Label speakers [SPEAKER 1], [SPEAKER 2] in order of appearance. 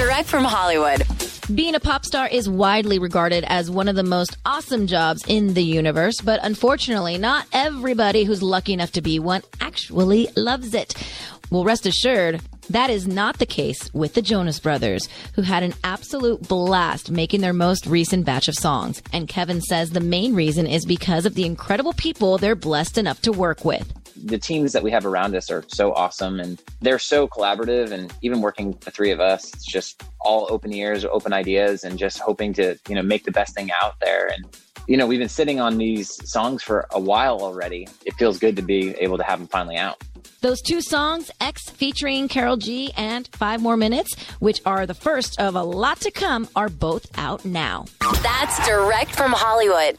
[SPEAKER 1] Direct from Hollywood.
[SPEAKER 2] Being a pop star is widely regarded as one of the most awesome jobs in the universe, but unfortunately, not everybody who's lucky enough to be one actually loves it. Well, rest assured, that is not the case with the Jonas Brothers, who had an absolute blast making their most recent batch of songs. And Kevin says the main reason is because of the incredible people they're blessed enough to work with
[SPEAKER 3] the teams that we have around us are so awesome and they're so collaborative and even working the three of us it's just all open ears open ideas and just hoping to you know make the best thing out there and you know we've been sitting on these songs for a while already it feels good to be able to have them finally out
[SPEAKER 2] those two songs, X featuring Karol G and Five More Minutes, which are the first of a lot to come, are both out now.
[SPEAKER 1] That's direct from Hollywood.